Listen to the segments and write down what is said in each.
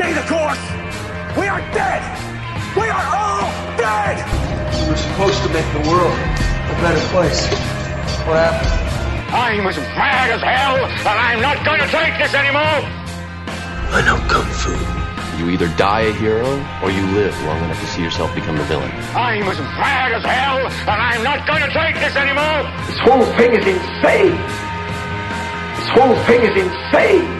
Stay the course. We are dead. We are all dead. We were supposed to make the world a better place. What happened? I'm as mad as hell, and I'm not going to take this anymore. I know kung fu. You either die a hero or you live long enough to see yourself become the villain. I'm as mad as hell, and I'm not going to take this anymore. This whole thing is insane. This whole thing is insane.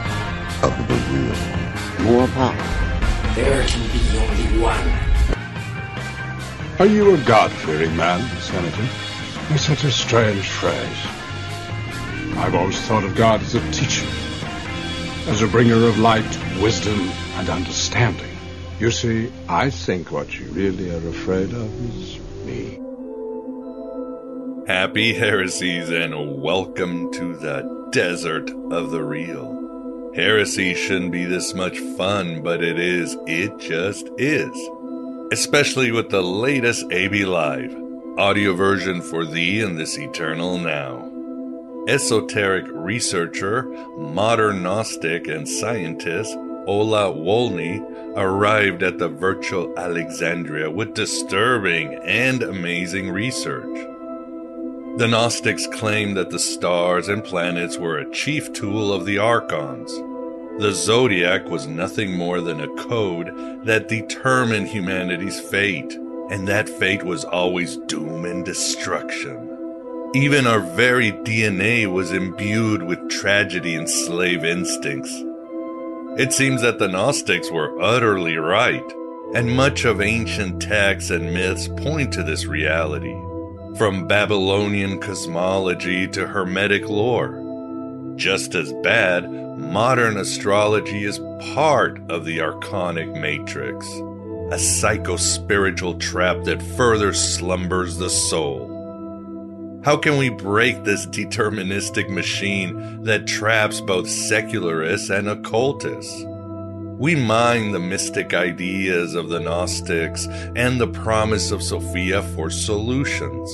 of the real. More power. There can be only one. Are you a God-fearing man, Senator? It's such a strange phrase. I've always thought of God as a teacher, as a bringer of light, wisdom, and understanding. You see, I think what you really are afraid of is me. Happy heresies and welcome to the desert of the real. Heresy shouldn't be this much fun, but it is. It just is. Especially with the latest AB Live, audio version for thee in this eternal now. Esoteric researcher, modern Gnostic, and scientist Ola Wolny arrived at the virtual Alexandria with disturbing and amazing research. The Gnostics claimed that the stars and planets were a chief tool of the Archons. The zodiac was nothing more than a code that determined humanity's fate, and that fate was always doom and destruction. Even our very DNA was imbued with tragedy and slave instincts. It seems that the Gnostics were utterly right, and much of ancient texts and myths point to this reality, from Babylonian cosmology to Hermetic lore. Just as bad, modern astrology is part of the archonic matrix, a psycho spiritual trap that further slumbers the soul. How can we break this deterministic machine that traps both secularists and occultists? We mine the mystic ideas of the Gnostics and the promise of Sophia for solutions.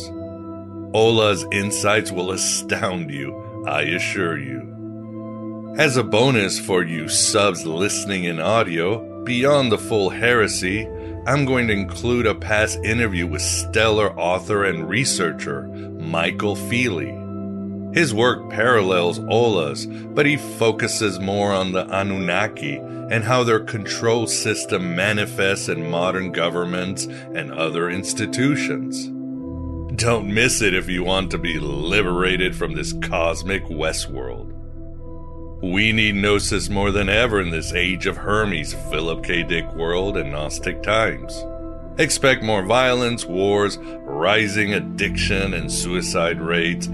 Ola's insights will astound you, I assure you. As a bonus for you subs listening in audio, beyond the full heresy, I'm going to include a past interview with stellar author and researcher Michael Feely. His work parallels Ola's, but he focuses more on the Anunnaki and how their control system manifests in modern governments and other institutions. Don't miss it if you want to be liberated from this cosmic Westworld. We need Gnosis more than ever in this age of Hermes, Philip K. Dick world, and Gnostic times. Expect more violence, wars, rising addiction and suicide rates,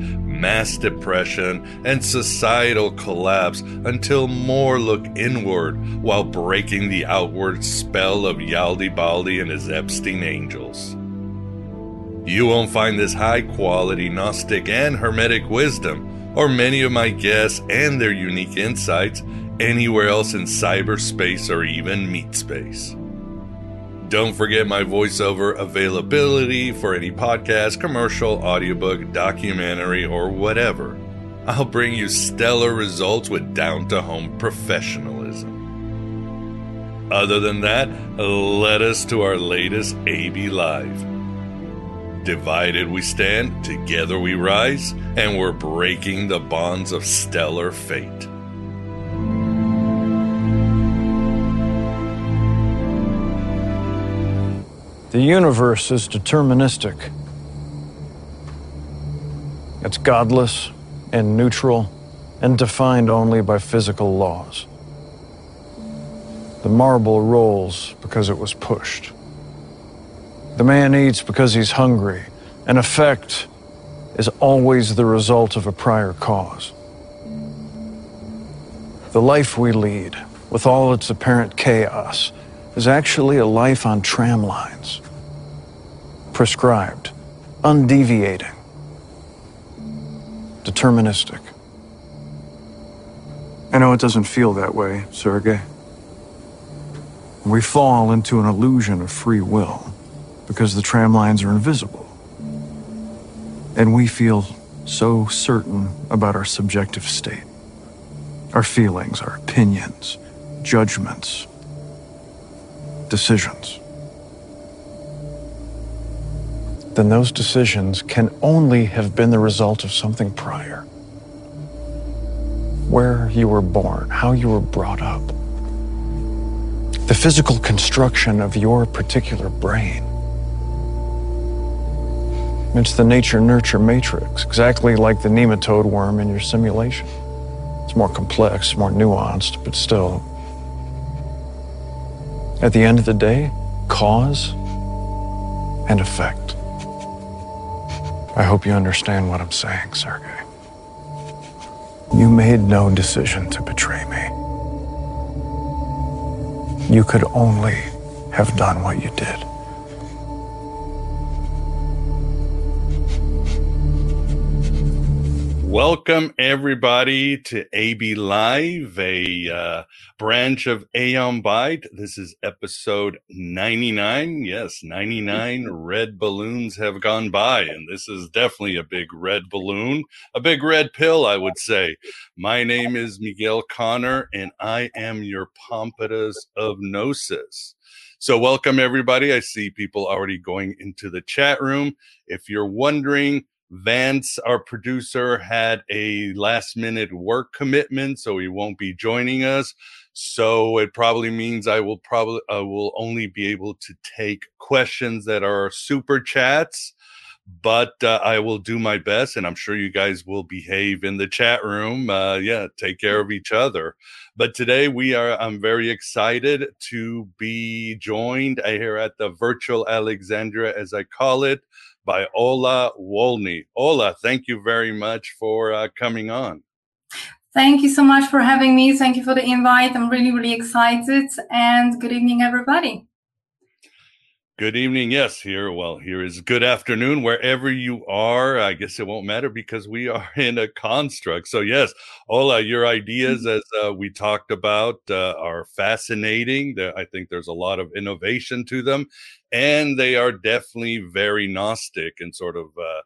mass depression, and societal collapse until more look inward while breaking the outward spell of Yaldabaoth and his Epstein angels. You won't find this high quality Gnostic and Hermetic wisdom or many of my guests and their unique insights anywhere else in cyberspace or even meat space. Don't forget my voiceover availability for any podcast, commercial, audiobook, documentary, or whatever. I'll bring you stellar results with down to home professionalism. Other than that, let us to our latest AB Live. Divided we stand, together we rise, and we're breaking the bonds of stellar fate. The universe is deterministic. It's godless and neutral and defined only by physical laws. The marble rolls because it was pushed. The man eats because he's hungry. An effect is always the result of a prior cause. The life we lead, with all its apparent chaos, is actually a life on tram lines. Prescribed, undeviating, deterministic. I know it doesn't feel that way, Sergey. We fall into an illusion of free will because the tram lines are invisible. And we feel so certain about our subjective state. Our feelings, our opinions, judgments, decisions. Then those decisions can only have been the result of something prior. Where you were born, how you were brought up, the physical construction of your particular brain. It's the nature nurture matrix, exactly like the nematode worm in your simulation. It's more complex, more nuanced, but still. At the end of the day, cause and effect. I hope you understand what I'm saying, Sergey. You made no decision to betray me. You could only have done what you did. Welcome, everybody, to AB Live, a uh, branch of Aeon Byte. This is episode 99. Yes, 99 red balloons have gone by, and this is definitely a big red balloon, a big red pill, I would say. My name is Miguel Connor, and I am your Pompadus of Gnosis. So, welcome, everybody. I see people already going into the chat room. If you're wondering, Vance, our producer, had a last minute work commitment, so he won't be joining us. So it probably means I will probably I will only be able to take questions that are super chats, but uh, I will do my best, and I'm sure you guys will behave in the chat room. Uh, yeah, take care of each other. But today we are. I'm very excited to be joined here at the virtual Alexandria, as I call it by Ola Wolny. Ola, thank you very much for uh, coming on. Thank you so much for having me. Thank you for the invite. I'm really, really excited. And good evening, everybody. Good evening. Yes, here. Well, here is good afternoon wherever you are. I guess it won't matter because we are in a construct. So, yes, Ola, your ideas, as uh, we talked about, uh, are fascinating. I think there's a lot of innovation to them, and they are definitely very Gnostic and sort of uh,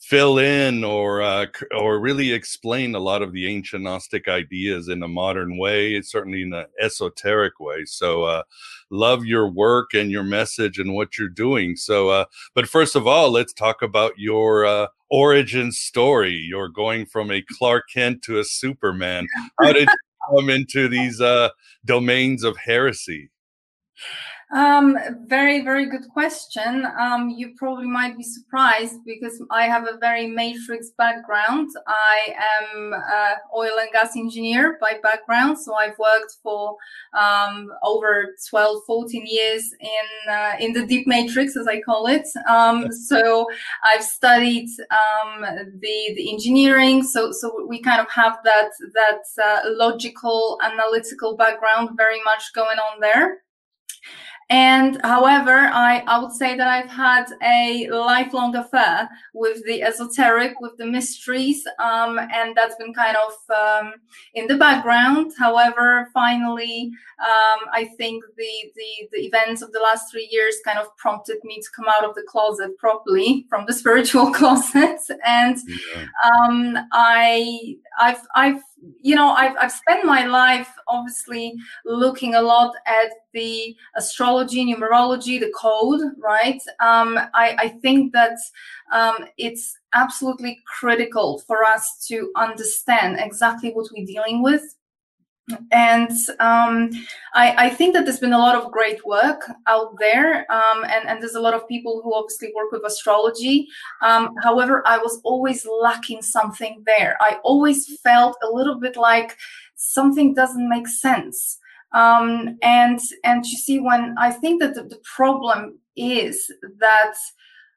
fill in or uh, or really explain a lot of the ancient Gnostic ideas in a modern way, certainly in an esoteric way. So, uh, love your work and your message and what you're doing. So, uh, but first of all, let's talk about your uh, origin story. You're going from a Clark Kent to a Superman. How did you come into these uh, domains of heresy? Um, very, very good question. Um, you probably might be surprised because I have a very matrix background. I am an oil and gas engineer by background. So I've worked for um, over 12, 14 years in, uh, in the deep matrix, as I call it. Um, so I've studied um, the, the engineering. So, so we kind of have that, that uh, logical, analytical background very much going on there. And however, I, I would say that I've had a lifelong affair with the esoteric, with the mysteries, um, and that's been kind of um, in the background. However, finally, um, I think the, the the events of the last three years kind of prompted me to come out of the closet properly from the spiritual closet, and yeah. Um, I I've I've you know, I've, I've spent my life obviously looking a lot at the astrology, numerology, the code, right? Um, I, I think that um, it's absolutely critical for us to understand exactly what we're dealing with and um, I, I, think that there's been a lot of great work out there um, and, and, there's a lot of people who obviously work with astrology. Um, however i was always lacking something there. I always felt a little bit like something doesn't make sense. Um, and and you see when i think that the, the problem is that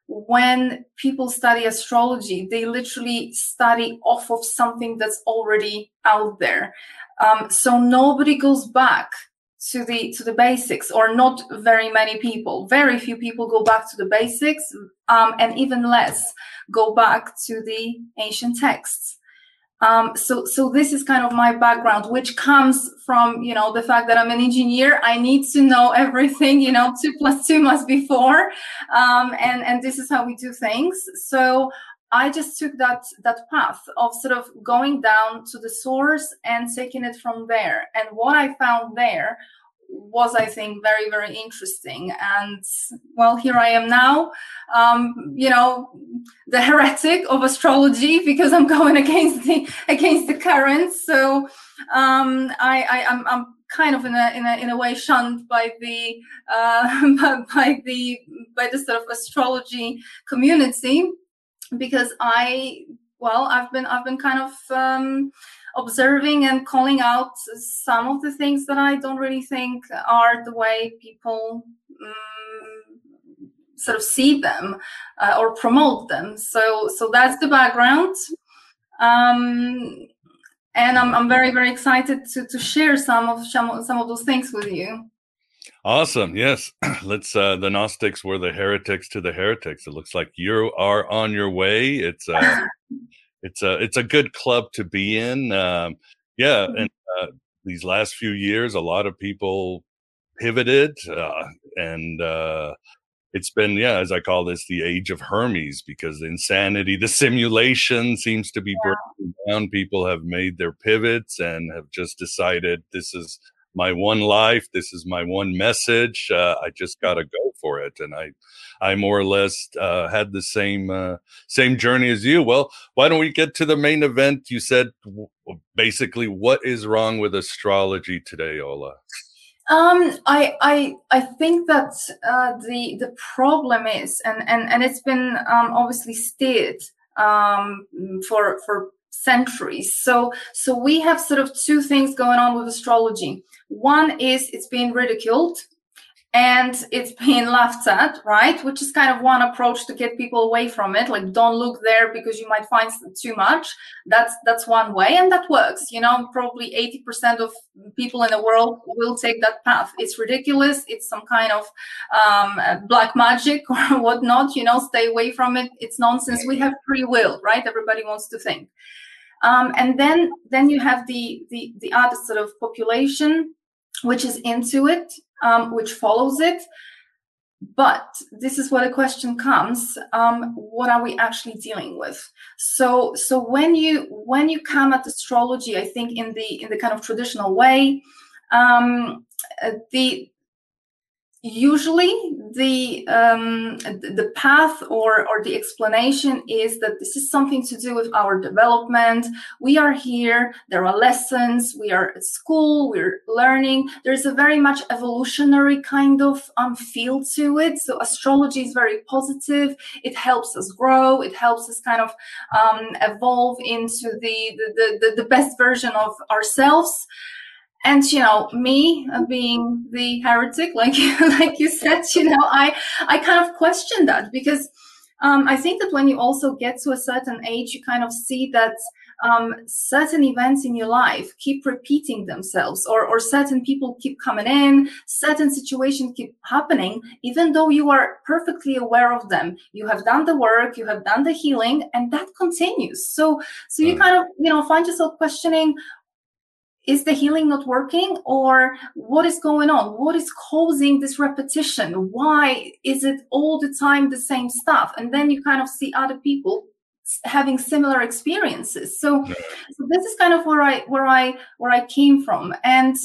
when people study astrology, they literally study off of something that's already out there. Um, so nobody goes back to the to the basics, or not very many people. Very few people go back to the basics, um, and even less go back to the ancient texts. Um, so, so this is kind of my background, which comes from, you know, the fact that I'm an engineer. I need to know everything, you know, two plus two must be four. Um, and, and this is how we do things. So I just took that that path of sort of going down to the source and taking it from there. And what I found there was, I think, very very interesting. And well, here I am now, um, you know, the heretic of astrology because I'm going against the against the current. So um, I, I I'm, I'm kind of in a in a in a way shunned by the uh, by the by the sort of astrology community because I well I've been I've been kind of um, observing and calling out some of the things that I don't really think are the way people um, sort of see them uh, or promote them. So so that's the background. Um, and I'm, I'm very very excited to, to share some of some, some of those things with you. Awesome. Yes. Let's uh the Gnostics were the heretics to the heretics. It looks like you are on your way. It's uh it's a it's a good club to be in. Um yeah, mm-hmm. and uh, these last few years a lot of people pivoted uh and uh it's been yeah as i call this the age of hermes because the insanity the simulation seems to be yeah. breaking down people have made their pivots and have just decided this is my one life. This is my one message. Uh, I just got to go for it. And I, I more or less uh, had the same uh, same journey as you. Well, why don't we get to the main event? You said basically what is wrong with astrology today, Ola? Um, I I I think that uh, the the problem is, and and and it's been um, obviously steered um, for for centuries. So so we have sort of two things going on with astrology. One is it's being ridiculed and it's being laughed at, right? Which is kind of one approach to get people away from it. Like, don't look there because you might find too much. That's that's one way, and that works. You know, probably eighty percent of people in the world will take that path. It's ridiculous. It's some kind of um, black magic or whatnot. You know, stay away from it. It's nonsense. We have free will, right? Everybody wants to think. Um, and then then you have the, the the other sort of population which is into it, um, which follows it. But this is where the question comes: um, What are we actually dealing with? So, so when you when you come at astrology, I think in the in the kind of traditional way, um, uh, the usually the um, the path or or the explanation is that this is something to do with our development. We are here. There are lessons. We are at school. We're learning. There's a very much evolutionary kind of um, feel to it. So astrology is very positive. It helps us grow. It helps us kind of um, evolve into the the, the the best version of ourselves and you know me uh, being the heretic like like you said you know i i kind of question that because um, i think that when you also get to a certain age you kind of see that um, certain events in your life keep repeating themselves or, or certain people keep coming in certain situations keep happening even though you are perfectly aware of them. You have done the work you have done the healing and that continues. So so you kind of you know find yourself questioning is the healing not working or what is going on? What is causing this repetition? Why is it all the time the same stuff? And then you kind of see other people having similar experiences. So, so this is kind of where i where i where i came from. And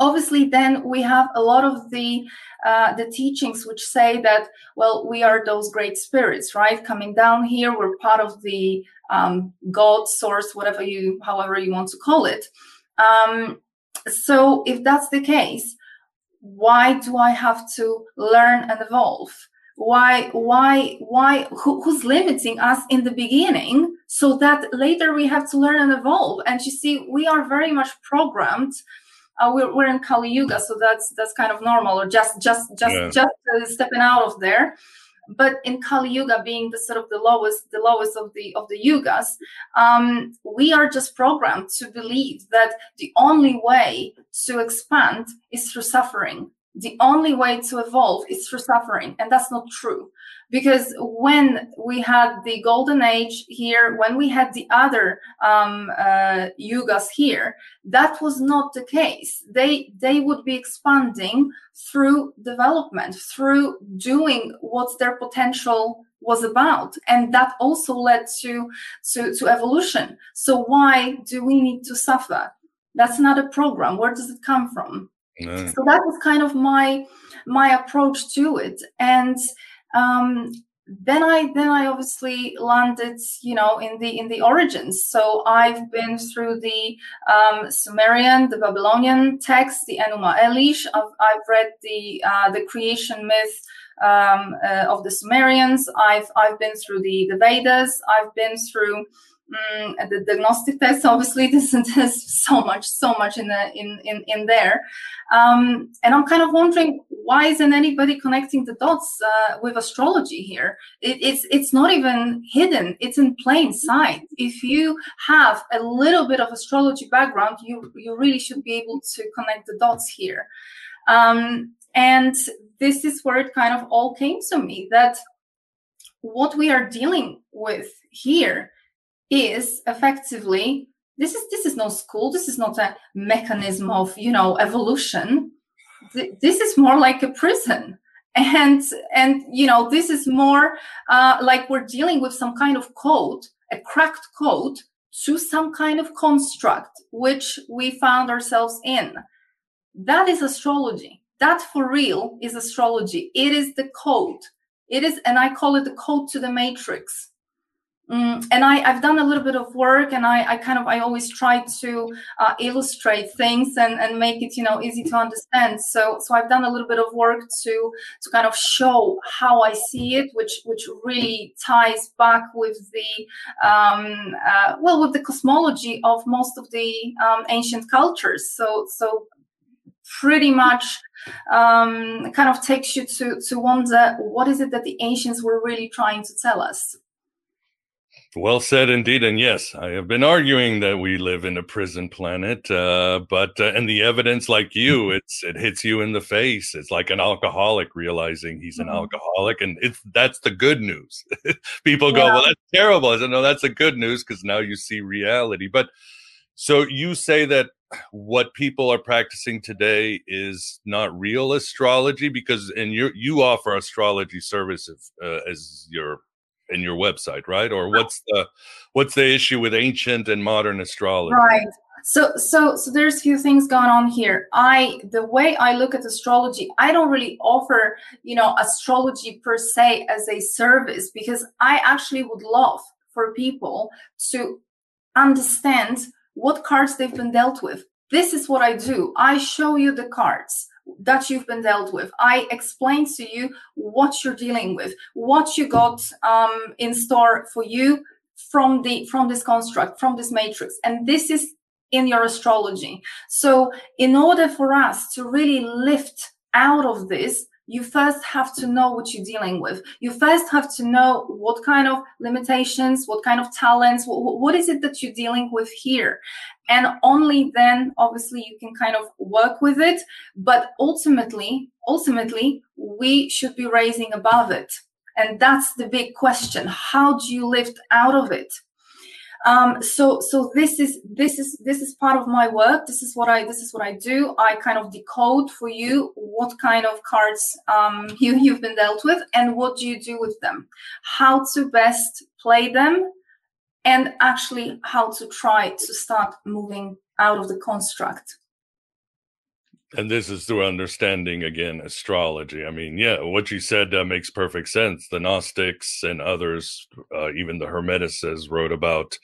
obviously then we have a lot of the uh, the teachings which say that well we are those great spirits right? Coming down here we're part of the um, god source whatever you however you want to call it um, so if that's the case why do i have to learn and evolve why why why who, who's limiting us in the beginning so that later we have to learn and evolve and you see we are very much programmed uh, we're, we're in Kali Yuga, so that's that's kind of normal, or just just just yeah. just uh, stepping out of there. But in Kali Yuga, being the sort of the lowest the lowest of the of the yugas, um, we are just programmed to believe that the only way to expand is through suffering. The only way to evolve is through suffering, and that's not true. Because when we had the golden age here when we had the other um, uh, yugas here that was not the case. They they would be expanding through development through doing what their potential was about and that also led to to, to evolution. So why do we need to suffer? That's not a program. Where does it come from no. so that was kind of my my approach to it and um, then I then I obviously landed, you know, in the in the origins. So I've been through the um, Sumerian, the Babylonian text, the Enuma Elish. I've, I've read the uh, the creation myth um, uh, of the Sumerians. I've I've been through the the Vedas. I've been through Mm, the diagnostic test obviously there's, there's so much so much in the in in, in there. Um, and i'm kind of wondering why isn't anybody connecting the dots uh, with astrology here? It, it's it's not even hidden. It's in plain sight. If you have a little bit of astrology background you you really should be able to connect the dots here. Um, and this is where it kind of all came to me that what we are dealing with here is effectively this is this is no school this is not a mechanism of you know evolution. This is more like a prison. And and you know this is more uh, like we're dealing with some kind of code a cracked code to some kind of construct which we found ourselves in. That is astrology. That for real is astrology. It is the code. It is and i call it the code to the matrix Mm, and I, have done a little bit of work and I, I kind of I always try to uh, illustrate things and, and make it you know easy to understand. So so I've done a little bit of work to to kind of show how I see it which which really ties back with the um, uh, well with the cosmology of most of the um, ancient cultures. So so pretty much um, kind of takes you to to wonder what is it that the ancients were really trying to tell us well said indeed. And yes, I have been arguing that we live in a prison planet. Uh, but, uh, and the evidence, like you, it's, it hits you in the face. It's like an alcoholic realizing he's an mm-hmm. alcoholic. And it's, that's the good news. People go, yeah. well, that's terrible. I said, no, that's the good news because now you see reality. But so you say that what people are practicing today is not real astrology because, and you, you offer astrology services uh, as your in your website, right? Or what's the what's the issue with ancient and modern astrology? Right. So so so there's a few things going on here. I the way I look at astrology, I don't really offer, you know, astrology per se as a service because I actually would love for people to understand what cards they've been dealt with. This is what I do. I show you the cards that you've been dealt with. I explain to you what you're dealing with, what you got um, in store for you from the from this construct, from this matrix, and this is in your astrology. So, in order for us to really lift out of this, you first have to know what you're dealing with. You first have to know what kind of limitations, what kind of talents, what, what is it that you're dealing with here. And only then, obviously, you can kind of work with it. But ultimately, ultimately, we should be raising above it. And that's the big question. How do you lift out of it? Um, so so this is this is this is part of my work. This is what I this is what I do. I kind of decode for you what kind of cards um, you you've been dealt with and what do you do with them, how to best play them, and actually how to try to start moving out of the construct. And this is through understanding again astrology. I mean, yeah, what you said uh, makes perfect sense. The Gnostics and others, uh, even the Hermeticists, wrote about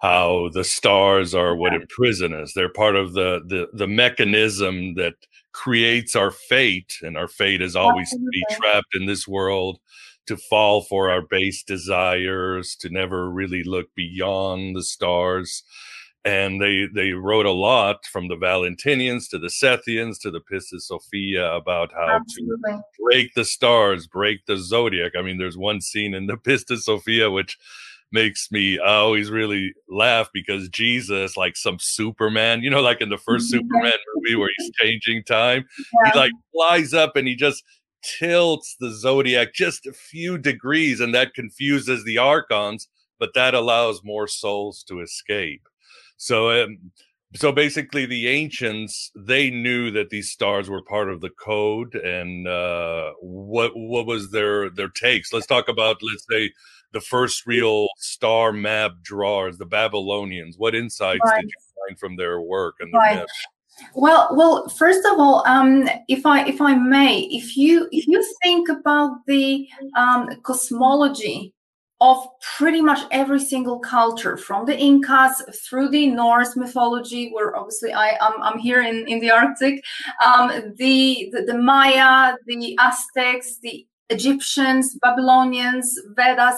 how the stars are what imprison us. They're part of the the the mechanism that creates our fate, and our fate is always to be trapped in this world, to fall for our base desires, to never really look beyond the stars and they they wrote a lot from the Valentinians to the Sethians to the Pistis Sophia about how Absolutely. to break the stars, break the zodiac. I mean, there's one scene in the Pistis Sophia which makes me always really laugh because Jesus, like some Superman, you know, like in the first Superman movie where he's changing time, yeah. he like flies up and he just tilts the zodiac just a few degrees, and that confuses the archons, but that allows more souls to escape. So, um, so basically, the ancients they knew that these stars were part of the code, and uh, what what was their their takes? Let's talk about let's say the first real star map drawers, the Babylonians. What insights right. did you find from their work and their right. Well, well, first of all, um, if I if I may, if you if you think about the um, cosmology of pretty much every single culture from the incas through the norse mythology where obviously i i'm, I'm here in, in the arctic um, the, the, the maya the aztecs the egyptians babylonians vedas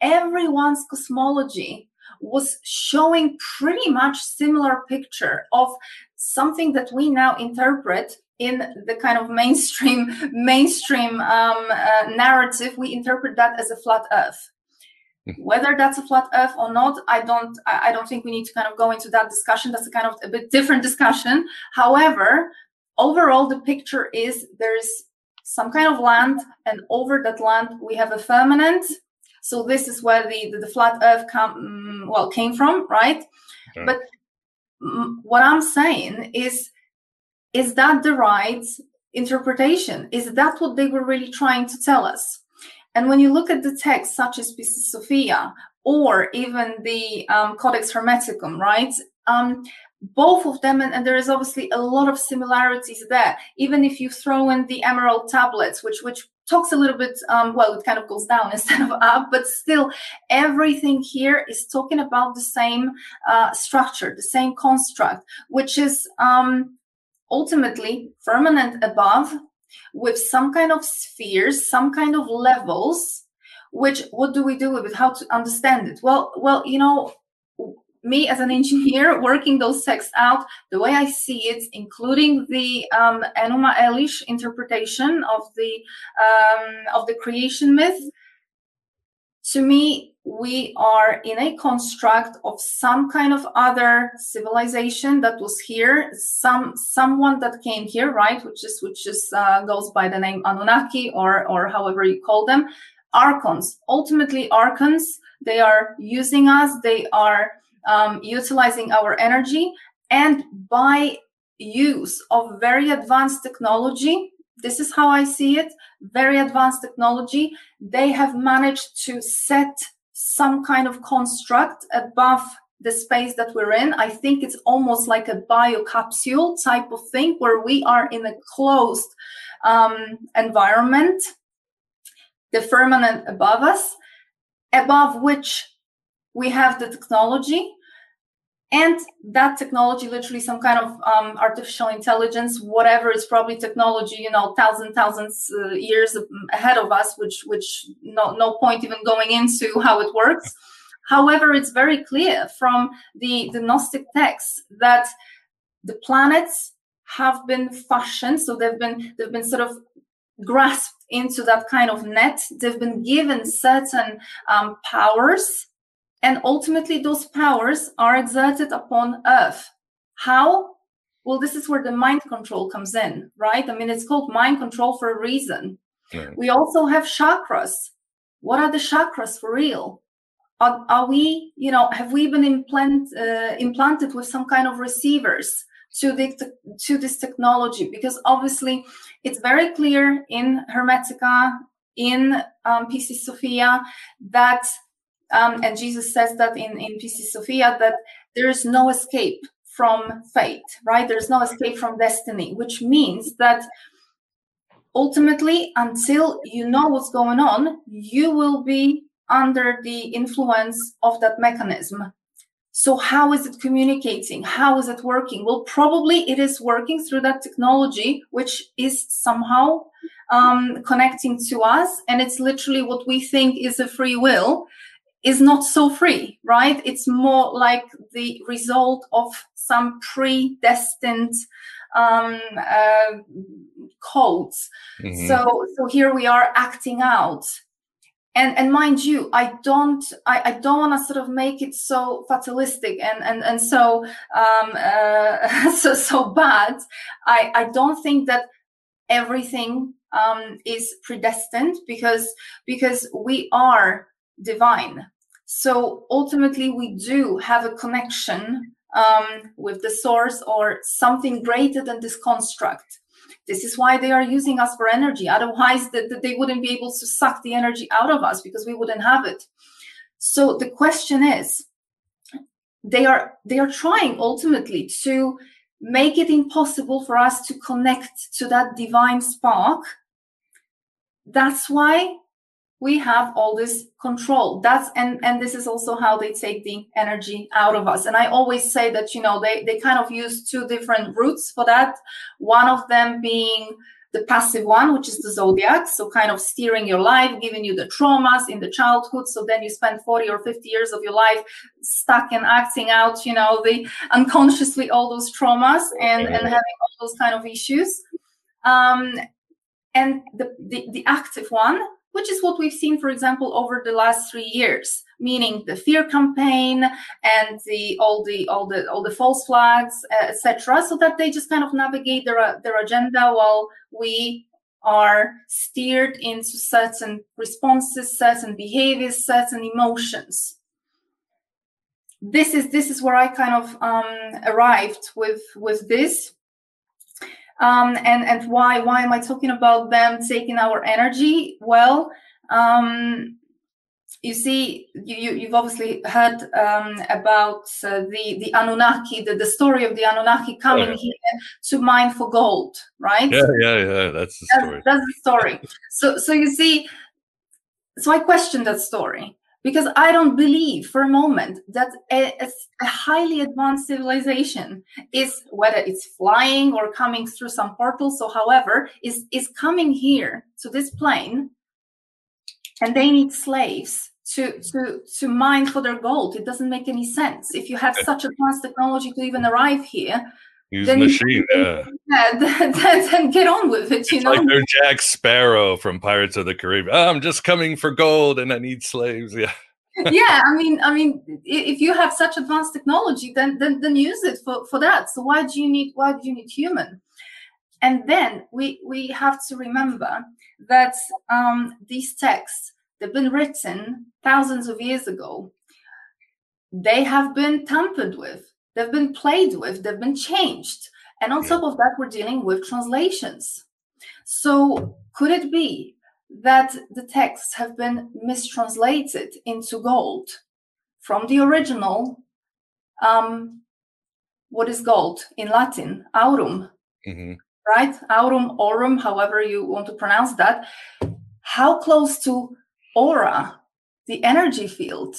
everyone's cosmology was showing pretty much similar picture of something that we now interpret in the kind of mainstream mainstream um, uh, narrative. We interpret that as a flat earth whether that's a flat earth or not i don't i don't think we need to kind of go into that discussion. That's a kind of a bit different discussion. However overall the picture is there's some kind of land and over that land we have a firmament. So this is where the the, the flat earth come mm, well came from right? Okay. but mm, what i'm saying is is that the right interpretation? Is that what they were really trying to tell us and when you look at the texts such as Pistis Sophia or even the um, Codex Hermeticum, right? Um, both of them, and, and, there is obviously a lot of similarities there. Even if you throw in the Emerald tablets, which which talks a little bit, um, well, it kind of goes down instead of up, but still, everything here is talking about the same uh, structure, the same construct, which is um, ultimately firmament above with some kind of spheres, some kind of levels, which what do we do with it? How to understand it? Well, well, you know, me as an engineer working those texts out, the way I see it, including the um, Enuma Elish interpretation of the um, of the creation myth, to me, we are in a construct of some kind of other civilization that was here, some someone that came here, right? Which is which is uh, goes by the name Anunnaki or or however you call them, archons. Ultimately, archons. They are using us. They are um, utilizing our energy, and by use of very advanced technology this is how I see it. Very advanced technology. They have managed to set some kind of construct above the space that we're in. I think it's almost like a biocapsule type of thing where we are in a closed um, environment, the firmament above us, above which we have the technology and that technology literally some kind of um, artificial intelligence whatever is probably technology you know thousands thousands uh, years ahead of us which which no, no point even going into how it works. However it's very clear from the the gnostic texts that the planets have been fashioned so they've been they've been sort of grasped into that kind of net. They've been given certain um, powers and ultimately, those powers are exerted upon Earth. How? Well, this is where the mind control comes in, right? I mean, it's called mind control for a reason. We also have chakras. What are the chakras for real? are, are we you know have we been implant, uh, implanted with some kind of receivers to the to this technology because obviously it's very clear in hermetica in um, pistis sophia that um, and jesus says that in in pistis sophia that there is no escape from fate right? There's no escape from destiny which means that ultimately until you know what's going on you will be under the influence of that mechanism. So how is it communicating? How is it working? Well probably it is working through that technology which is somehow um, connecting to us and it's literally what we think is a free will is not so free right? It's more like the result of some predestined um, uh, codes mm-hmm. so so here we are acting out. And and mind you i don't i, I don't want to sort of make it so fatalistic and and and so um uh, so so bad. I i don't think that everything um is predestined because because we are divine so ultimately we do have a connection um, with the source or something greater than this construct this is why they are using us for energy. Otherwise, the, the, they wouldn't be able to suck the energy out of us because we wouldn't have it. So the question is, they are they are trying ultimately to make it impossible for us to connect to that divine spark. That's why we have all this control. That's and and this is also how they take the energy out of us. And i always say that you know they they kind of use two different routes for that. One of them being the passive one which is the zodiac so kind of steering your life giving you the traumas in the childhood. So then you spend 40 or 50 years of your life stuck and acting out you know the unconsciously all those traumas and and having all those kind of issues. Um and the, the, the active one which is what we've seen, for example, over the last three years, meaning the fear campaign and the all the all the all the false flags, uh, etc., so that they just kind of navigate their their agenda while we are steered into certain responses, certain behaviors, certain emotions. This is this is where I kind of um, arrived with with this um, and and why why am I talking about them taking our energy? Well, um, you see, you, you have obviously heard um, about uh, the the Anunnaki, the, the story of the Anunnaki coming yeah. here to mine for gold, right? Yeah, yeah, yeah. That's the story. That's, that's the story. so so you see, so I question that story because I don't believe for a moment that a, a, highly advanced civilization is whether it's flying or coming through some portal. So, however, is is coming here to this plane, and they need slaves to to to mine for their gold. It doesn't make any sense if you have such advanced technology to even arrive here. Use then machine, yeah. yeah then, then, get on with it. You it's know, like they're Jack Sparrow from Pirates of the Caribbean. Oh, I'm just coming for gold, and I need slaves. Yeah. yeah, I mean, I mean, if you have such advanced technology, then then then use it for for that. So why do you need why do you need human? And then we we have to remember that um, these texts they've been written thousands of years ago. They have been tampered with They've been played with, they've been changed. And on top of that, we're dealing with translations. So, could it be that the texts have been mistranslated into gold from the original? Um, what is gold in Latin? Aurum, mm-hmm. right? Aurum, aurum, however you want to pronounce that. How close to aura, the energy field,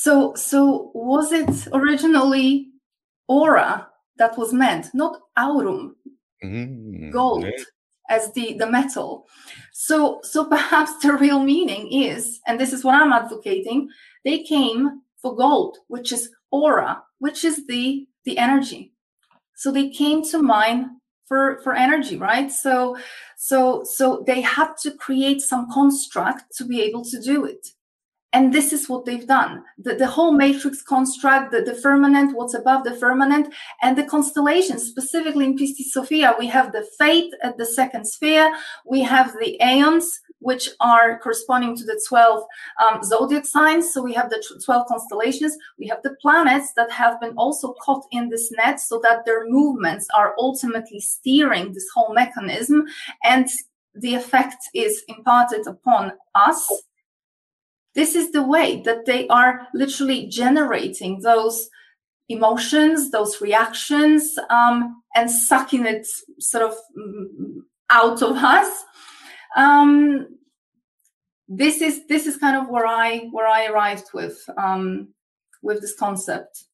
so, so was it originally aura that was meant, not aurum, mm, gold, yeah. as the the metal? So, so perhaps the real meaning is, and this is what I'm advocating, they came for gold, which is aura, which is the the energy. So they came to mine for for energy, right? So, so so they had to create some construct to be able to do it and this is what they've done the, the whole matrix construct the, the firmament what's above the firmament and the constellations specifically in pistis sophia we have the fate at the second sphere we have the aeons which are corresponding to the 12 um, zodiac signs. So we have the 12 constellations. We have the planets that have been also caught in this net so that their movements are ultimately steering this whole mechanism. And the effect is imparted upon us. This is the way that they are literally generating those emotions, those reactions, um, and sucking it sort of mm, out of us. Um, this is this is kind of where I where I arrived with um, with this concept.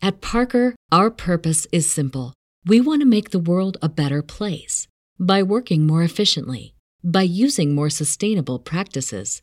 At Parker, our purpose is simple. We want to make the world a better place by working more efficiently, by using more sustainable practices,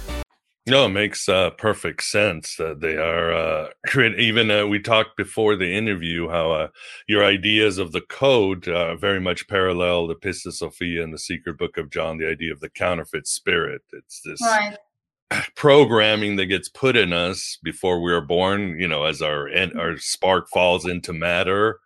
No, it makes uh, perfect sense that they are uh, even uh, we talked before the interview how uh, your ideas of the code uh, very much parallel the Pistis Sophia and the Secret Book of John, the idea of the counterfeit spirit. It's this right. programming that gets put in us before we are born. You know, as our our spark falls into matter,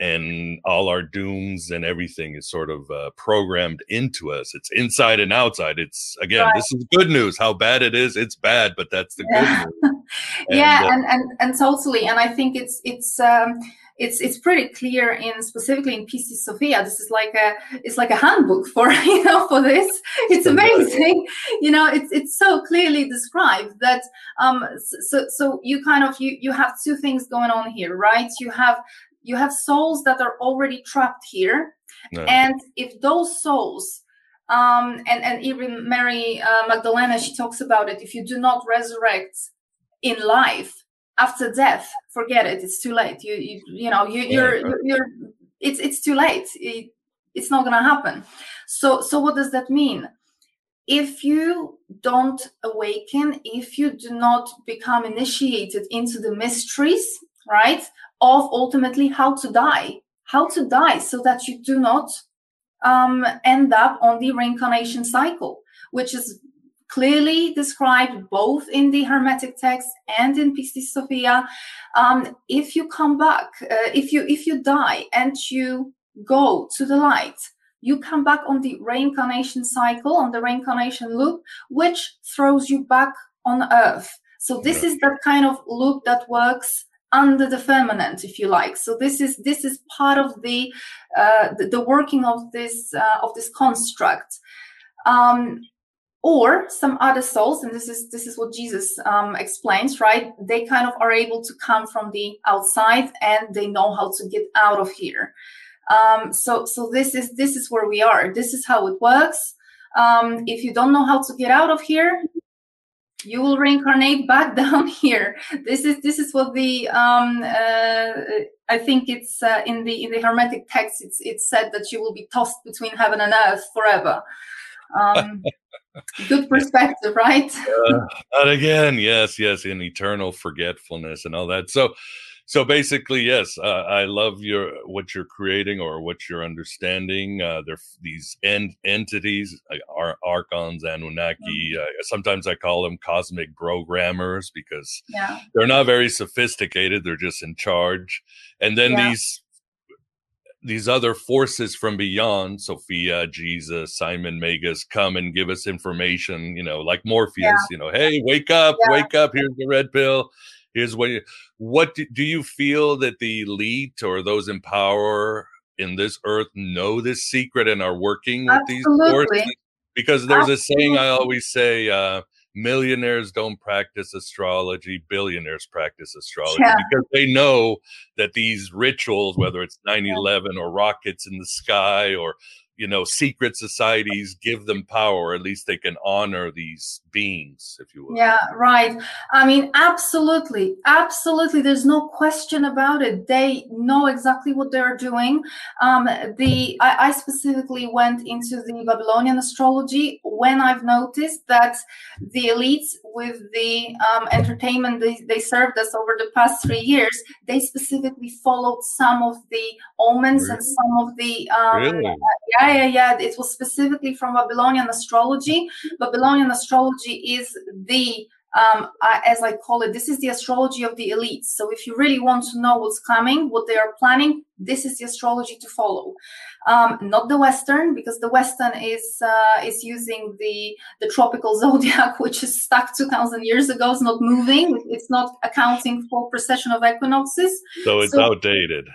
and all our dooms and everything is sort of uh, programmed into us. It's inside and outside. It's again, right. this is good news. How bad it is, it's bad, but that's the yeah. good news. And, yeah, uh, and, and and totally. And I think it's it's. Um, it's it's pretty clear in specifically in Pistis Sophia. This is like a it's like a handbook for you know for this. It's amazing, you know. It's it's so clearly described that um so so you kind of you you have two things going on here, right? You have you have souls that are already trapped here. No. and if those souls um, and and even Mary uh, Magdalena she talks about it if you do not resurrect in life after death forget it it's too late. You you, you know you, you're, you're, you're it's it's too late. It, it's not going to happen. So so what does that mean? If you don't awaken if you do not become initiated into the mysteries right of ultimately how to die, how to die so that you do not um, end up on the reincarnation cycle, which is clearly described both in the Hermetic text and in Pistis Sophia. Um, if you come back, uh, if you if you die and you go to the light, you come back on the reincarnation cycle, on the reincarnation loop, which throws you back on Earth. So this is that kind of loop that works under the firmament if you like. So this is this is part of the uh, the, the, working of this uh, of this construct. Um, or some other souls and this is this is what jesus um, explains right? They kind of are able to come from the outside and they know how to get out of here. Um, so so this is this is where we are. This is how it works. Um, if you don't know how to get out of here you will reincarnate back down here. This is this is what the um uh, i think it's uh, in the in the hermetic text it's it's said that you will be tossed between heaven and earth forever. Um good perspective right? Uh, and again. Yes yes. In eternal forgetfulness and all that. So so basically yes uh, i love your what you're creating or what you're understanding uh, they're these end entities are archons anunnaki mm-hmm. uh, sometimes i call them cosmic programmers because yeah. they're not very sophisticated they're just in charge and then yeah. these these other forces from beyond sophia jesus simon magus come and give us information you know like morpheus yeah. you know hey wake up wake up here's the red pill here's what you, what do, do you feel that the elite or those in power in this earth know this secret and are working with Absolutely. these forces because there's Absolutely. a saying i always say uh, millionaires don't practice astrology, billionaires practice astrology yeah. because they know that these rituals, whether it's 9 11 or rockets in the sky or you know secret societies give them power at least they can honor these beings if you will yeah right i mean absolutely absolutely there's no question about it they know exactly what they're doing um, the I, I, specifically went into the babylonian astrology when i've noticed that the elites with the um, entertainment they, they served us over the past three years they specifically followed some of the omens really? and some of the um, really? yeah yeah, yeah. It was specifically from Babylonian astrology. Babylonian astrology is the um, as I call it, this is the astrology of the elites. So if you really want to know what's coming, what they are planning, this is the astrology to follow. Um, not the Western, because the Western is uh, is using the the tropical zodiac, which is stuck two thousand years ago. It's not moving. It's not accounting for precession of equinoxes. So it's so, outdated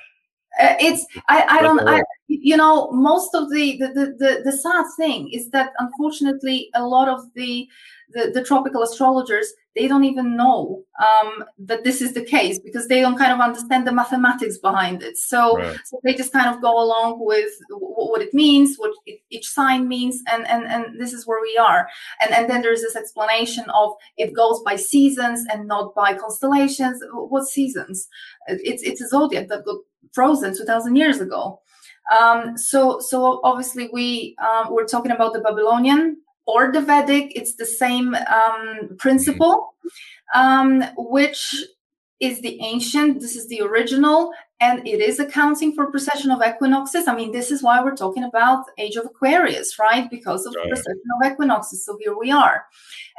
uh, it's I, I don't I, you know most of the the, the the the sad thing is that unfortunately a lot of the the, the tropical astrologers they don't even know um, that this is the case because they don't kind of understand the mathematics behind it. So, right. so they just kind of go along with w- what it means what it, each sign means and, and and this is where we are. And and then there's this explanation of it goes by seasons and not by constellations. What seasons? It's it's a zodiac that got frozen 2000 years ago. Um, so so obviously we um, we're talking about the babylonian or the vedic it's the same um, principle um, which is the ancient this is the original and it is accounting for precession of equinoxes. I mean this is why we're talking about age of aquarius right? Because of right. precession of equinoxes. So here we are.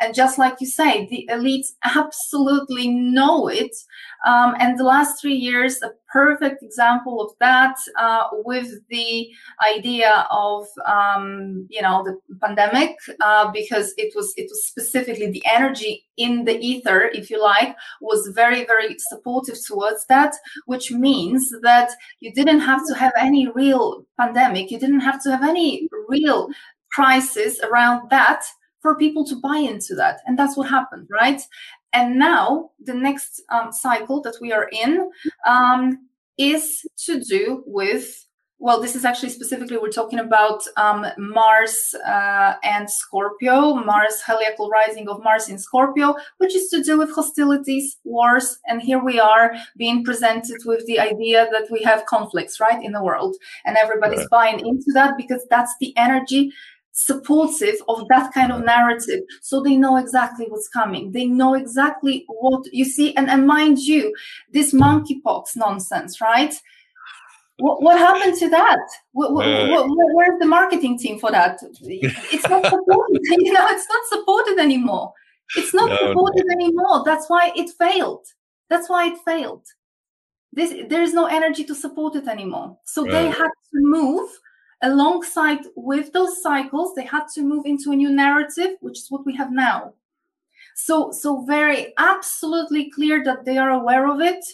And just like you say the elites absolutely know it. Um, and the last three years, a perfect example of that uh, with the idea of um, you know the pandemic, uh, because it was it was specifically the energy in the ether, if you like, was very very supportive towards that, which means that you didn't have to have any real pandemic, you didn't have to have any real crisis around that for people to buy into that. And that's what happened, right? And now the next um, cycle that we are in um, is to do with well, this is actually specifically we're talking about um, Mars uh, and Scorpio, Mars heliacal rising of Mars in Scorpio, which is to do with hostilities, wars, and here we are being presented with the idea that we have conflicts, right, in the world, and everybody's right. buying into that because that's the energy supportive of that kind of narrative. So they know exactly what's coming. They know exactly what you see and, and mind you this monkeypox nonsense right what, what happened to that? What, what, uh, where's the marketing team for that? It's not supported you know it's not supported anymore. It's not no, supported no. anymore. That's why it failed. That's why it failed. This there is no energy to support it anymore. So right. they had to move alongside with those cycles they had to move into a new narrative which is what we have now. So so very absolutely clear that they are aware of it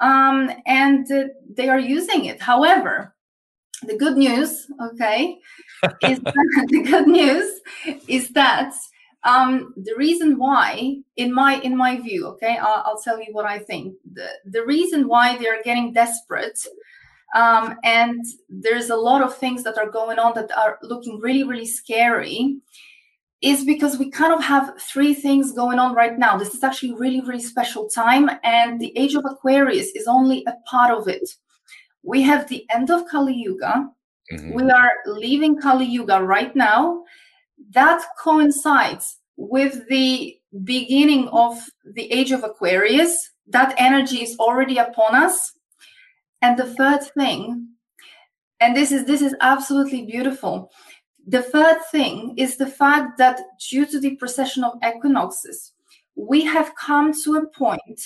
um, and uh, they are using it however the good news okay is that, the good news is that um, the reason why in my in my view okay I'll, I'll tell you what i think the, the reason why they're getting desperate um, and there's a lot of things that are going on that are looking really, really scary. Is because we kind of have three things going on right now. This is actually really, really special time, and the age of Aquarius is only a part of it. We have the end of Kali Yuga. Mm-hmm. We are leaving Kali Yuga right now. That coincides with the beginning of the age of Aquarius. That energy is already upon us and the third thing, and this is this is absolutely beautiful. The third thing is the fact that due to the precession of equinoxes, we have come to a point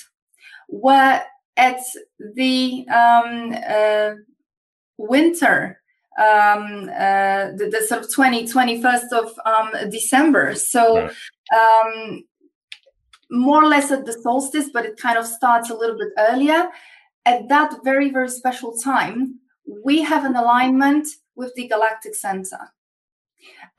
where at the um, uh, winter um, uh, the, the, sort of 20 21st of um, december so um, more or less at the solstice but it kind of starts a little bit earlier at that very, very special time, we have an alignment with the galactic center.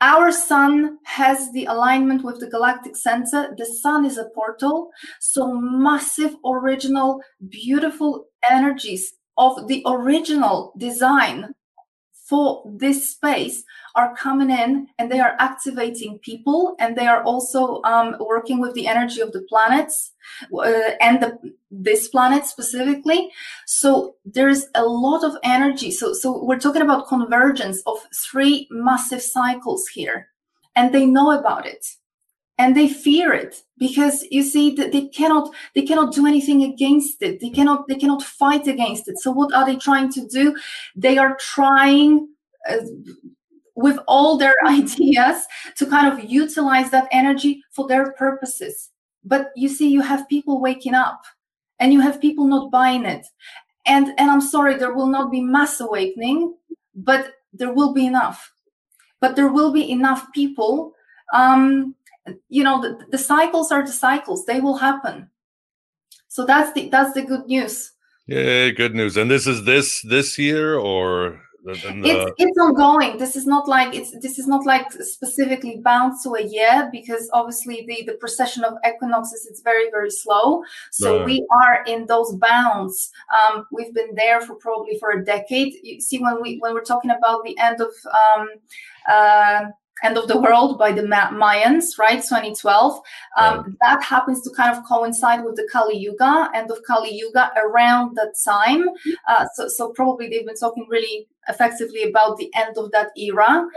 Our sun has the alignment with the galactic center. The sun is a portal. So massive, original, beautiful energies of the original design for this space are coming in and they are activating people and they are also um, working with the energy of the planets uh, and the, this planet specifically. So there's a lot of energy. So so we're talking about convergence of three massive cycles here and they know about it and they fear it because you see that they cannot they cannot do anything against it. They cannot they cannot fight against it. So what are they trying to do? They are trying uh, with all their ideas to kind of utilize that energy for their purposes. But you see you have people waking up and you have people not buying it. And and i'm sorry there will not be mass awakening but there will be enough. But there will be enough people um you know the, the cycles are the cycles. They will happen. So that's the that's the good news. Yeah good news. And this is this this year or the, it's it's ongoing. This is not like it's this is not like specifically bound to a year because obviously the the precession of equinoxes it's very very slow. So right. we are in those bounds. Um, we've been there for probably for a decade. You see when we when we're talking about the end of um, uh, end of the world by the Mayans, right? 2012. Um, right. That happens to kind of coincide with the Kali Yuga, end of Kali Yuga around that time. Uh, so, so probably they've been talking really effectively about the end of that era.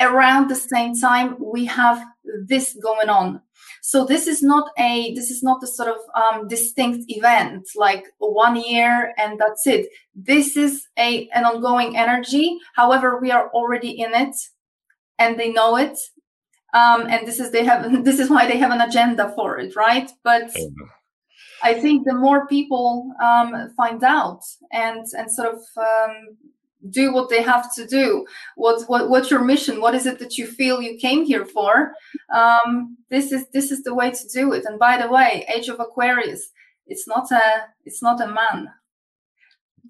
Around the same time, we have this going on. So this is not a this is not a sort of um, distinct event like one year and that's it. This is a an ongoing energy. However, we are already in it and they know it. Um, and this is they have this is why they have an agenda for it right? But i think the more people um, find out and and sort of um, do what they have to do what, what what's your mission? What is it that you feel you came here for? Um, this is this is the way to do it. And by the way age of aquarius it's not a it's not a man.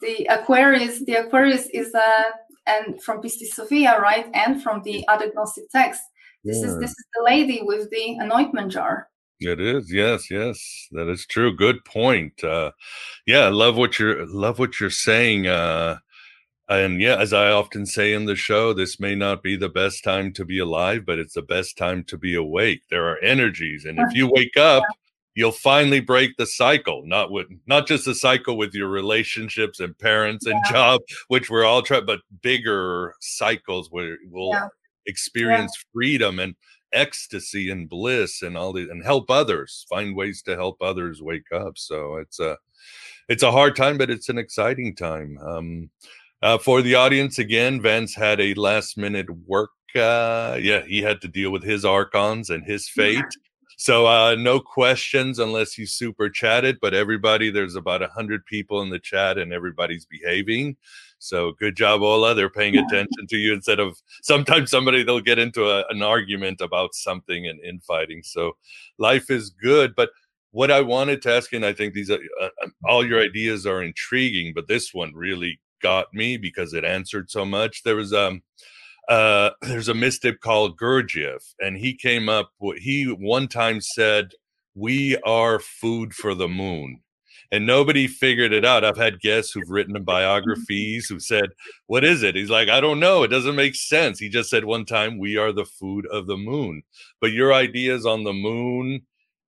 The aquarius the aquarius is a and from Pistis Sophia, right, and from the other Gnostic text. This yeah. is this is the lady with the anointment jar. It is, yes, yes, that is true. Good point. Uh, yeah, I love what you're love what you're saying. Uh, and yeah, as I often say in the show, this may not be the best time to be alive, but it's the best time to be awake. There are energies, and if you wake up you'll finally break the cycle not with not just the cycle with your relationships and parents and job which we're all trying but bigger cycles where we'll yeah. experience yeah. freedom and ecstasy and bliss and all these and help others find ways to help others wake up. So it's a it's a hard time but it's an exciting time. Um uh, for the audience again vance had a last minute work uh yeah he had to deal with his archons and his fate so uh, no questions unless you super chatted, but everybody, there's about a hundred people in the chat and everybody's behaving. So good job, Ola. They're paying attention to you instead of sometimes somebody they'll get into a, an argument about something and infighting. So life is good, but what I wanted to ask, and I think these are, uh, uh, all your ideas are intriguing, but this one really got me because it answered so much. There was um uh, there's a mystic called Gurdjieff, and he came up. He one time said, "We are food for the moon." and nobody figured it out. I've had guests who've written biographies who said, What is it? He's like, I don't know. It doesn't make sense. He just said one time, We are the food of the moon. But your ideas on the moon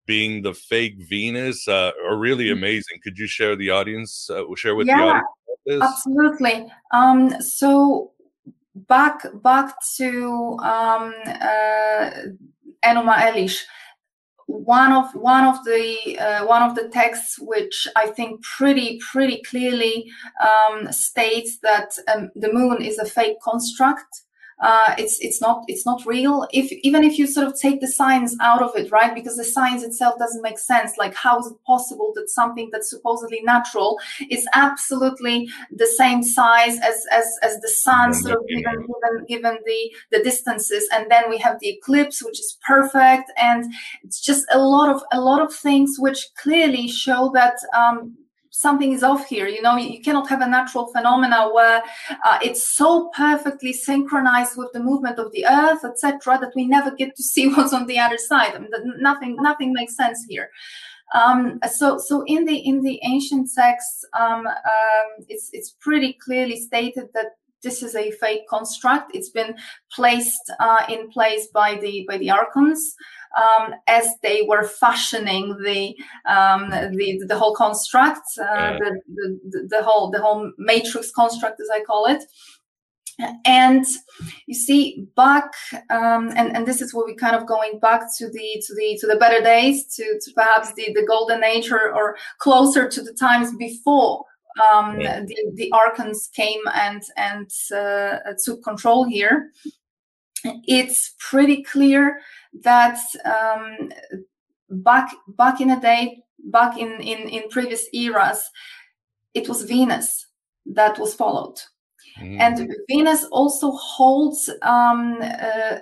being the fake Venus uh, are really mm. amazing. Could you share the audience, uh, share with yeah, the audience? Absolutely. Um, so back back to um, uh, Enuma Elish. One of one of the uh, one of the texts which I think pretty pretty clearly um, states that um, the moon is a fake construct uh, it's it's not it's not real. If even if you sort of take the science out of it right? Because the science itself doesn't make sense. Like how is it possible that something that's supposedly natural is absolutely the same size as as, as the sun sort of given given given the the distances? And then we have the eclipse which is perfect. And it's just a lot of a lot of things which clearly show that um, something is off here. You know, you, cannot have a natural phenomena where uh, it's so perfectly synchronized with the movement of the earth, etc., that we never get to see what's on the other side. I mean, nothing, nothing makes sense here. Um, so, so in the in the ancient texts, um, um, it's it's pretty clearly stated that this is a fake construct. It's been placed uh, in place by the by the archons um, as they were fashioning the um, the, the whole construct, uh, the, the, the whole the whole matrix construct, as I call it. And you see, back um, and and this is where we kind of going back to the to the to the better days, to, to perhaps the the golden age or, or closer to the times before um, yeah. the, the archons came and and uh, took control here. It's pretty clear that um, back back in a day, back in, in in previous eras, it was Venus that was followed, mm. and Venus also holds um, uh,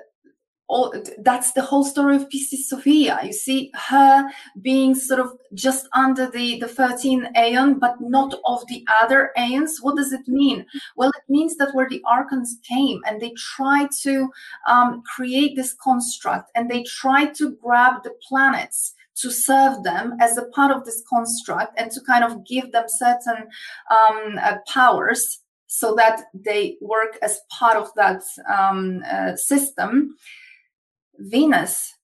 all, that's the whole story of Pistis Sophia. You see her being sort of just under the, the 13 aeon, but not of the other aeons. What does it mean? Well, it means that where the archons came and they tried to um, create this construct and they tried to grab the planets to serve them as a part of this construct and to kind of give them certain um, uh, powers so that they work as part of that um, uh, system Venus,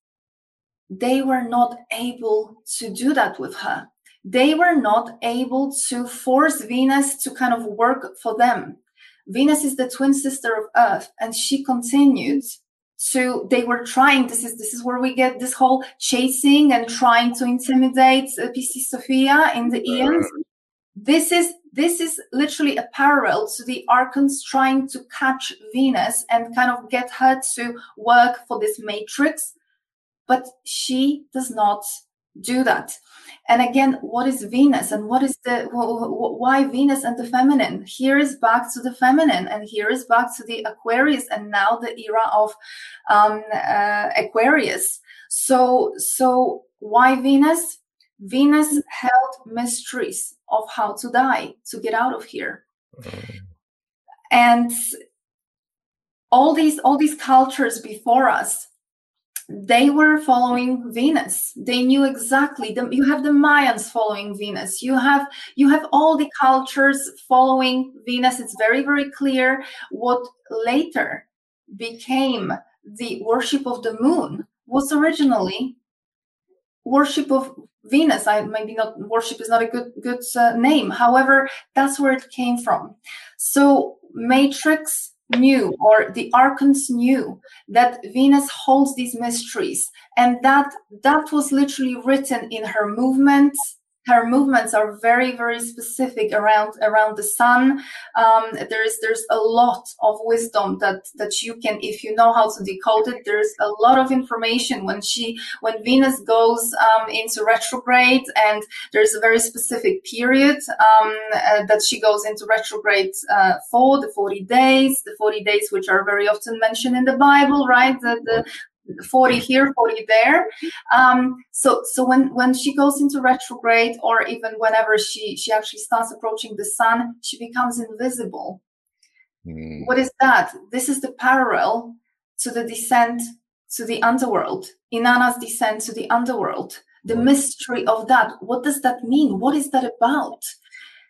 they were not able to do that with her. They were not able to force Venus to kind of work for them. Venus is the twin sister of Earth, and she continued to. They were trying. This is this is where we get this whole chasing and trying to intimidate uh, Pistis Sophia in the eons. This is this is literally a parallel to the archons trying to catch Venus and kind of get her to work for this matrix, but she does not do that. And again, what is Venus and what is the why Venus and the feminine? Here is back to the feminine, and here is back to the Aquarius, and now the era of um, uh, Aquarius. So, so why Venus? Venus held mysteries of how to die to get out of here. Mm. And all these all these cultures before us they were following venus they knew exactly the, you have the mayans following venus you have you have all the cultures following venus it's very very clear what later became the worship of the moon was originally worship of Venus. I maybe not worship is not a good good uh, name. However, that's where it came from. So Matrix knew or the archons knew that venus holds these mysteries and that that was literally written in her movements her movements are very very specific around around the sun. Um, there's there's a lot of wisdom that that you can if you know how to decode it there's a lot of information when she when venus goes um, into retrograde and there's a very specific period um, uh, that she goes into retrograde uh, for the 40 days the 40 days which are very often mentioned in the bible right? The, the 40 here 40 there. Um, so so when when she goes into retrograde or even whenever she she actually starts approaching the sun she becomes invisible. Mm. what is that? This is the parallel to the descent to the underworld. Inanna's descent to the underworld. The mystery of that. What does that mean? What is that about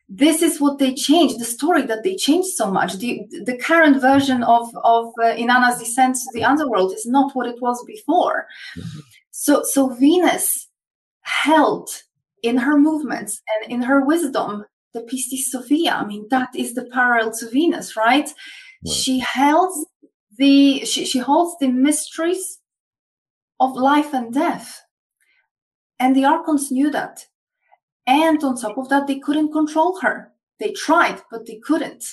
this is what they changed the story that they changed so much. The the current version of of uh, inanna's descent to the underworld is not what it was before. Mm-hmm. so so venus held in her movements and in her wisdom the pistis sophia. I mean that is the parallel to venus right, right. she held the she, she holds the mysteries of life and death. And the archons knew that and on top of that, they couldn't control her. They tried, but they couldn't.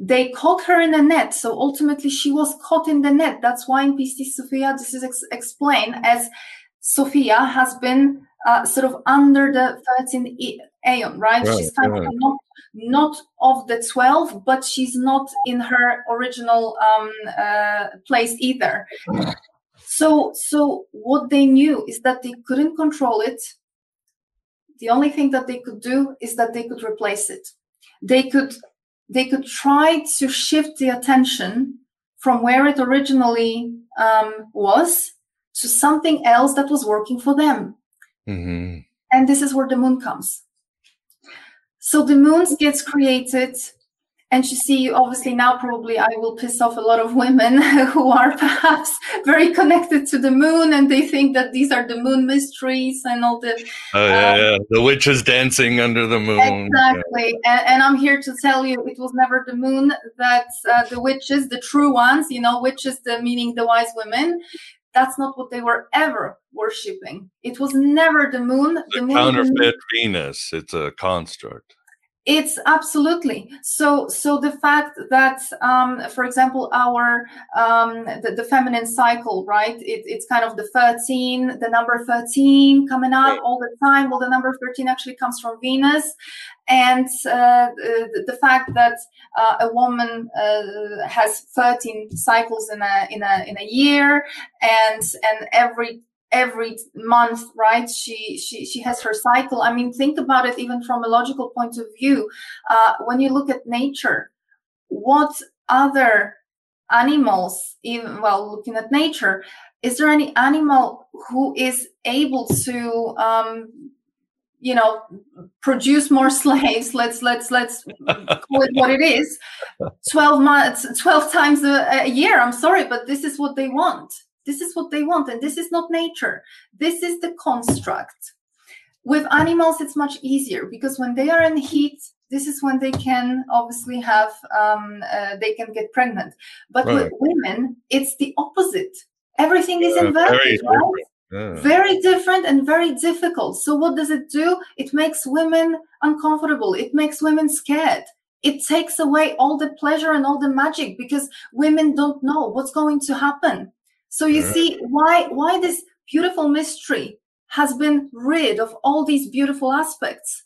They caught her in a net, so ultimately she was caught in the net. That's why in Pistis Sophia this is ex- explained as Sophia has been uh, sort of under the 13 aeon, right? right she's kind right. of not, not of the 12, but she's not in her original um, uh, place either. So, so what they knew is that they couldn't control it the only thing that they could do is that they could replace it. They could they could try to shift the attention from where it originally um, was to something else that was working for them. Mm-hmm. And this is where the moon comes. So the moon gets created and you see obviously now probably i will piss off a lot of women who are perhaps very connected to the moon and they think that these are the moon mysteries and all the oh yeah, um, yeah. the witches dancing under the moon. Exactly. Yeah. and, and, i'm here to tell you it was never the moon that uh, the witches the true ones you know witches the meaning the wise women. That's not what they were ever worshipping. It was never the moon. The, the moon counterfeit venus. It's a construct it's absolutely so. So the fact that, um, for example, our um, the, the, feminine cycle, right? It, it's kind of the thirteen, the number thirteen coming up right. all the time. Well, the number thirteen actually comes from Venus, and uh, the, the, fact that uh, a woman uh, has thirteen cycles in a in a in a year, and and every every month right? She she she has her cycle. I mean think about it even from a logical point of view. Uh, when you look at nature what other animals even well looking at nature is there any animal who is able to um, you know produce more slaves? Let's let's let's call it what it is. 12 months 12 times a, a year. I'm sorry but this is what they want this is what they want, and this is not nature. This is the construct. With animals, it's much easier because when they are in heat, this is when they can obviously have um, uh, they can get pregnant. But right. with women, it's the opposite. Everything is inverted, uh, right? Yeah. Very different and very difficult. So, what does it do? It makes women uncomfortable. It makes women scared. It takes away all the pleasure and all the magic because women don't know what's going to happen. So you see why why this beautiful mystery has been rid of all these beautiful aspects.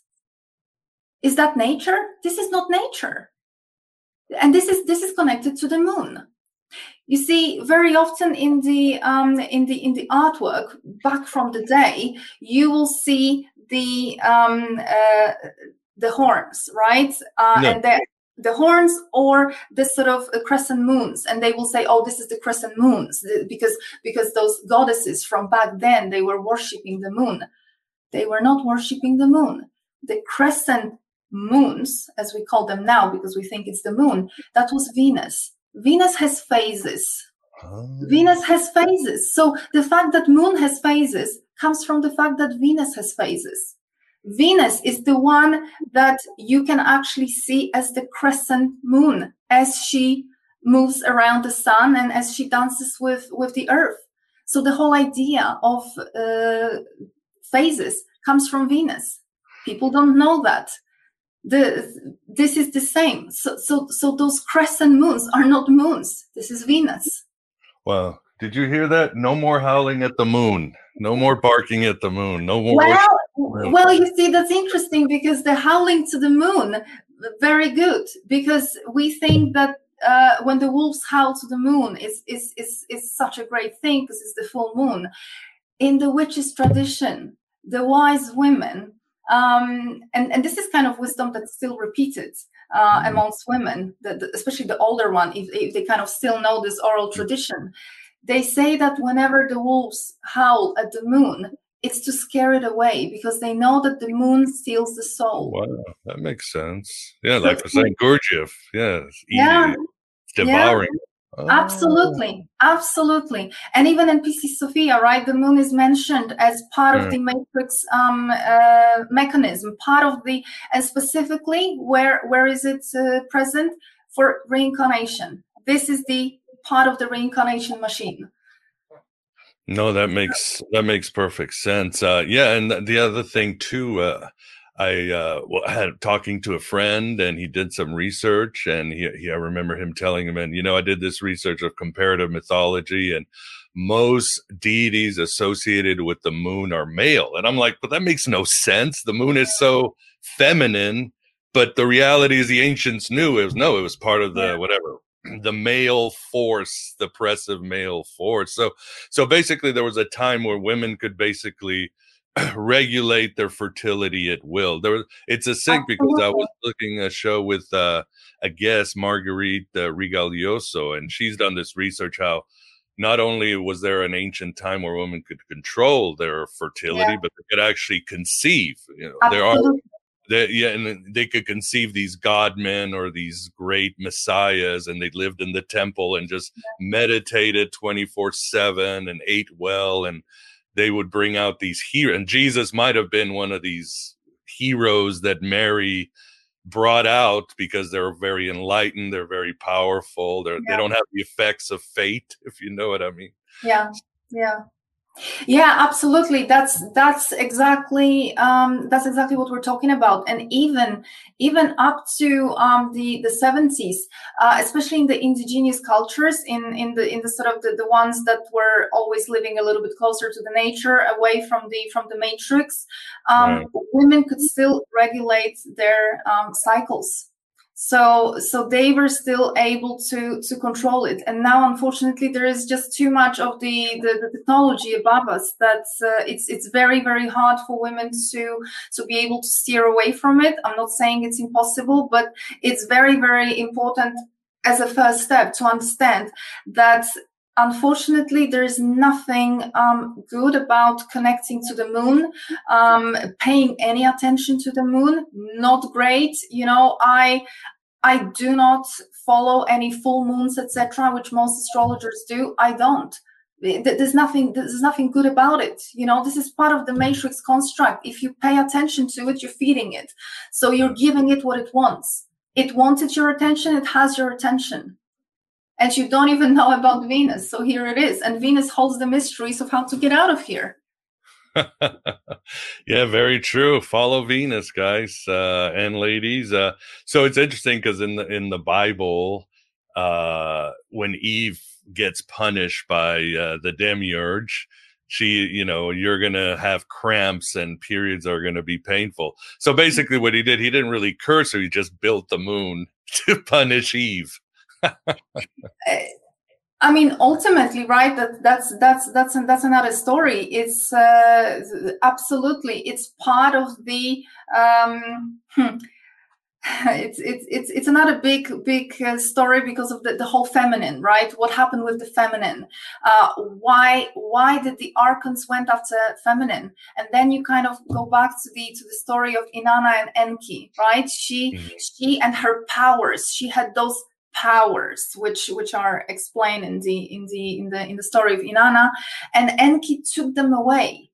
Is that nature? This is not nature. And this is this is connected to the moon. You see, very often in the um, in the in the artwork back from the day, you will see the um, uh, the horns, right? Uh, no. And the the horns or the sort of uh, crescent moons. And they will say oh this is the crescent moons because because those goddesses from back then they were worshiping the moon. They were not worshiping the moon. The crescent moons as we call them now because we think it's the moon that was venus. Venus has phases. Oh. venus has phases. So the fact that moon has phases comes from the fact that venus has phases Venus is the one that you can actually see as the crescent moon as she moves around the sun and as she dances with, with the earth. So the whole idea of uh, phases comes from Venus. People don't know that. The, this is the same. So, so, so those crescent moons are not moons. This is Venus. Wow. Did you hear that? No more howling at the moon. No more barking at the moon. No more. Well, well, you see, that's interesting because the howling to the moon, very good, because we think that uh, when the wolves howl to the moon is is is is such a great thing because it's the full moon. In the witches' tradition, the wise women, um, and and this is kind of wisdom that's still repeated uh, mm-hmm. amongst women, the, the, especially the older one, if, if they kind of still know this oral tradition. They say that whenever the wolves howl at the moon, it's to scare it away because they know that the moon steals the soul. Wow, that makes sense. Yeah, like for Saint Gurdjieff. Yeah, yeah, devouring. Yeah. Oh. Absolutely, absolutely, and even in Pistis Sophia, right? The moon is mentioned as part yeah. of the matrix um, uh, mechanism, part of the, and specifically, where where is it uh, present for reincarnation? This is the part of the reincarnation machine. No, that makes that makes perfect sense. Uh, yeah, and the other thing too, uh, I uh, well, had talking to a friend, and he did some research, and he, he I remember him telling him, and you know, I did this research of comparative mythology, and most deities associated with the moon are male, and I'm like, but that makes no sense. The moon is so feminine, but the reality is the ancients knew it was no, it was part of the whatever the male force, the oppressive male force. So, so basically, there was a time where women could basically regulate their fertility at will. There, was, it's a sick because I was looking a show with uh, a guest, Marguerite uh, Rigoglioso, and she's done this research how not only was there an ancient time where women could control their fertility, yeah. but they could actually conceive. You know, there are they, yeah, and they could conceive these god men or these great messiahs, and they lived in the temple and just meditated twenty four seven and ate well, and they would bring out these heroes. And Jesus might have been one of these heroes that Mary brought out because they're very enlightened, they're very powerful, they're, yeah. they don't have the effects of fate, if you know what I mean. Yeah, yeah yeah absolutely. That's that's exactly um, that's exactly what we're talking about. And even even up to um, the the 70s uh, especially in the indigenous cultures in in the in the sort of the, the ones that were always living a little bit closer to the nature away from the from the matrix um, right. women could still regulate their um, cycles so so they were still able to to control it. And now unfortunately there is just too much of the the, the technology above us that uh, it's it's very very hard for women to to be able to steer away from it. I'm not saying it's impossible but it's very very important as a first step to understand that unfortunately there is nothing um, good about connecting to the moon um, paying any attention to the moon. Not great. You know i I do not follow any full moons, etc., which most astrologers do. I don't. There's nothing. There's nothing good about it. You know, this is part of the matrix construct. If you pay attention to it, you're feeding it. So you're giving it what it wants. It wanted your attention. It has your attention, and you don't even know about Venus. So here it is, and Venus holds the mysteries of how to get out of here. yeah, very true. Follow Venus, guys uh, and ladies. Uh, so it's interesting because in the in the Bible, uh, when Eve gets punished by uh, the demiurge, she, you know, you're gonna have cramps and periods are gonna be painful. So basically, what he did, he didn't really curse her; he just built the moon to punish Eve. I mean, ultimately, right? That that's that's that's that's another story. It's uh, absolutely it's part of the. Um, hmm, it's it's it's it's another big big uh, story because of the, the whole feminine right what happened with the feminine uh, why why did the archons went after feminine and then you kind of go back to the to the story of inanna and enki right she mm-hmm. she and her powers she had those powers which which are explained in the in the in the in the story of inanna and enki took them away.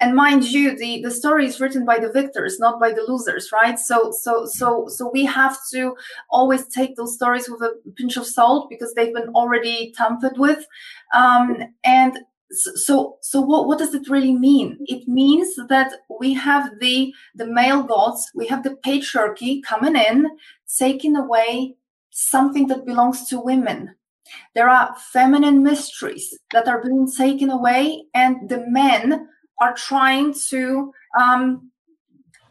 And mind you the the story is written by the victors not by the losers right? So so so so we have to always take those stories with a pinch of salt because they've been already tampered with. Um, and so so what, what does it really mean? It means that we have the the male gods we have the patriarchy coming in taking away something that belongs to women. There are feminine mysteries that are being taken away, and the men are trying to um,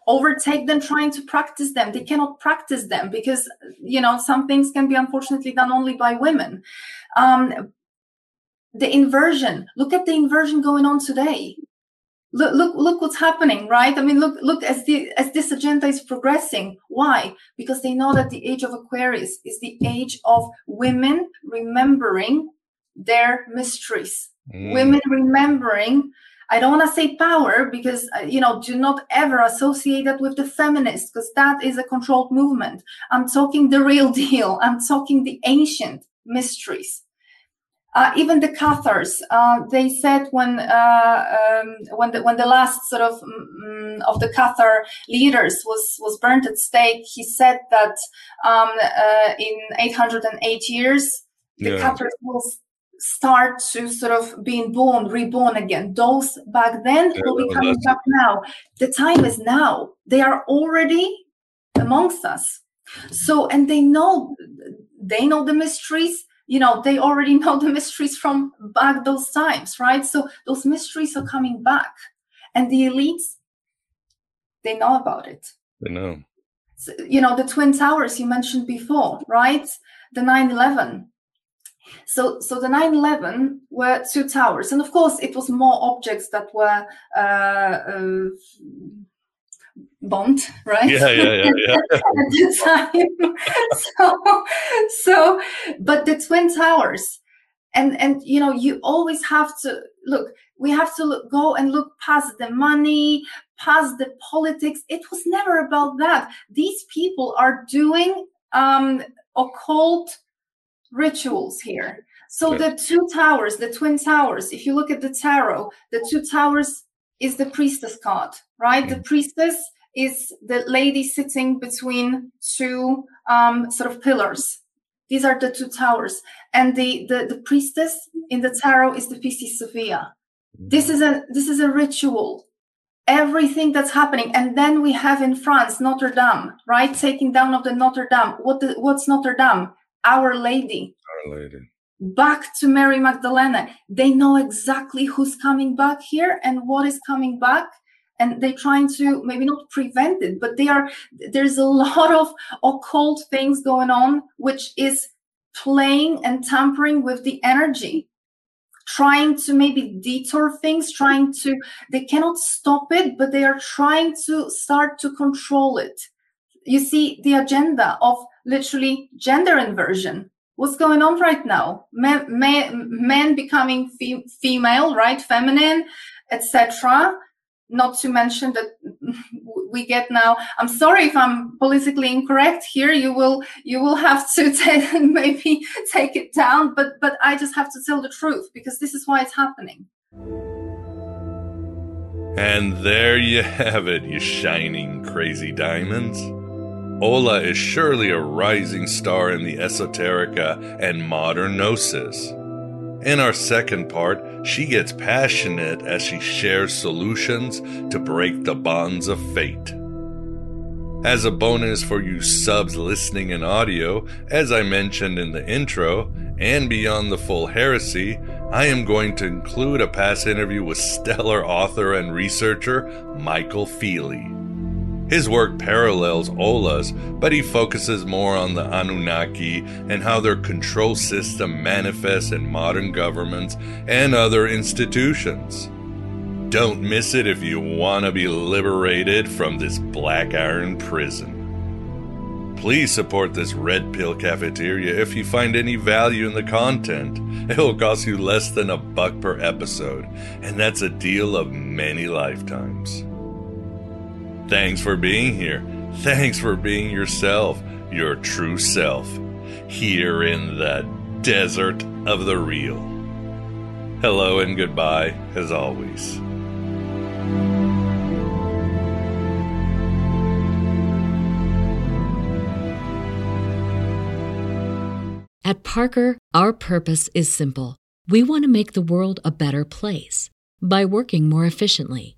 overtake them, trying to practice them. They cannot practice them because, you know, some things can be unfortunately done only by women. Um, the inversion, look at the inversion going on today look look look what's happening right? I mean look look as the as this agenda is progressing. Why? Because they know that the age of aquarius is the age of women remembering their mysteries. Mm. women remembering i don't want to say power because uh, you know do not ever associate that with the feminists because that is a controlled movement. I'm talking the real deal. I'm talking the ancient mysteries uh, even the Cathars, uh, they said when uh, um, when the when the last sort of um, of the Cathar leaders was was burnt at stake, he said that um, uh, in 808 years the yeah. Cathars will start to sort of being born, reborn again. Those back then yeah, will be coming back now. The time is now. They are already amongst us. So and they know they know the mysteries you know they already know the mysteries from back those times right? So those mysteries are coming back and the elites they know about it. They know. So, you know the twin towers you mentioned before right? The 9-11 So, so the 9/11 were two towers, and of course, it was more objects that were uh, uh, bombed, right? Yeah, yeah, yeah, yeah. At the time, so, so, but the twin towers, and and you know, you always have to look. We have to look, go and look past the money, past the politics. It was never about that. These people are doing um, occult rituals here. So okay. the two towers, the twin towers, if you look at the tarot, the two towers is the priestess card, right? Mm-hmm. The priestess is the lady sitting between two um, sort of pillars. These are the two towers. And the, the, the priestess in the tarot is the Pistis Sophia. This is a this is a ritual. Everything that's happening. And then we have in France Notre Dame, right? Taking down of the Notre Dame. What the, what's Notre Dame? Our Lady. Our Lady. Back to Mary Magdalene. They know exactly who's coming back here and what is coming back. And they're trying to maybe not prevent it, but they are there's a lot of occult things going on, which is playing and tampering with the energy trying to maybe detour things trying to they cannot stop it but they are trying to start to control it you see the agenda of literally gender inversion what's going on right now? Men, men, men becoming fe- female right? Feminine etc not to mention that we get now i'm sorry if i'm politically incorrect here. You will you will have to t- maybe take it down but but i just have to tell the truth because this is why it's happening. And there you have it you shining crazy diamonds Ola is surely a rising star in the esoterica and modern gnosis. In our second part, she gets passionate as she shares solutions to break the bonds of fate. As a bonus for you subs listening in audio, as I mentioned in the intro, and beyond the full heresy, I am going to include a past interview with stellar author and researcher Michael Feely. His work parallels Ola's, but he focuses more on the Anunnaki and how their control system manifests in modern governments and other institutions. Don't miss it if you want to be liberated from this black iron prison. Please support this Red Pill Cafeteria if you find any value in the content. It will cost you less than a buck per episode, and that's a deal of many lifetimes. Thanks for being here. Thanks for being yourself, your true self, here in the desert of the real. Hello and goodbye, as always. At Parker, our purpose is simple. We want to make the world a better place by working more efficiently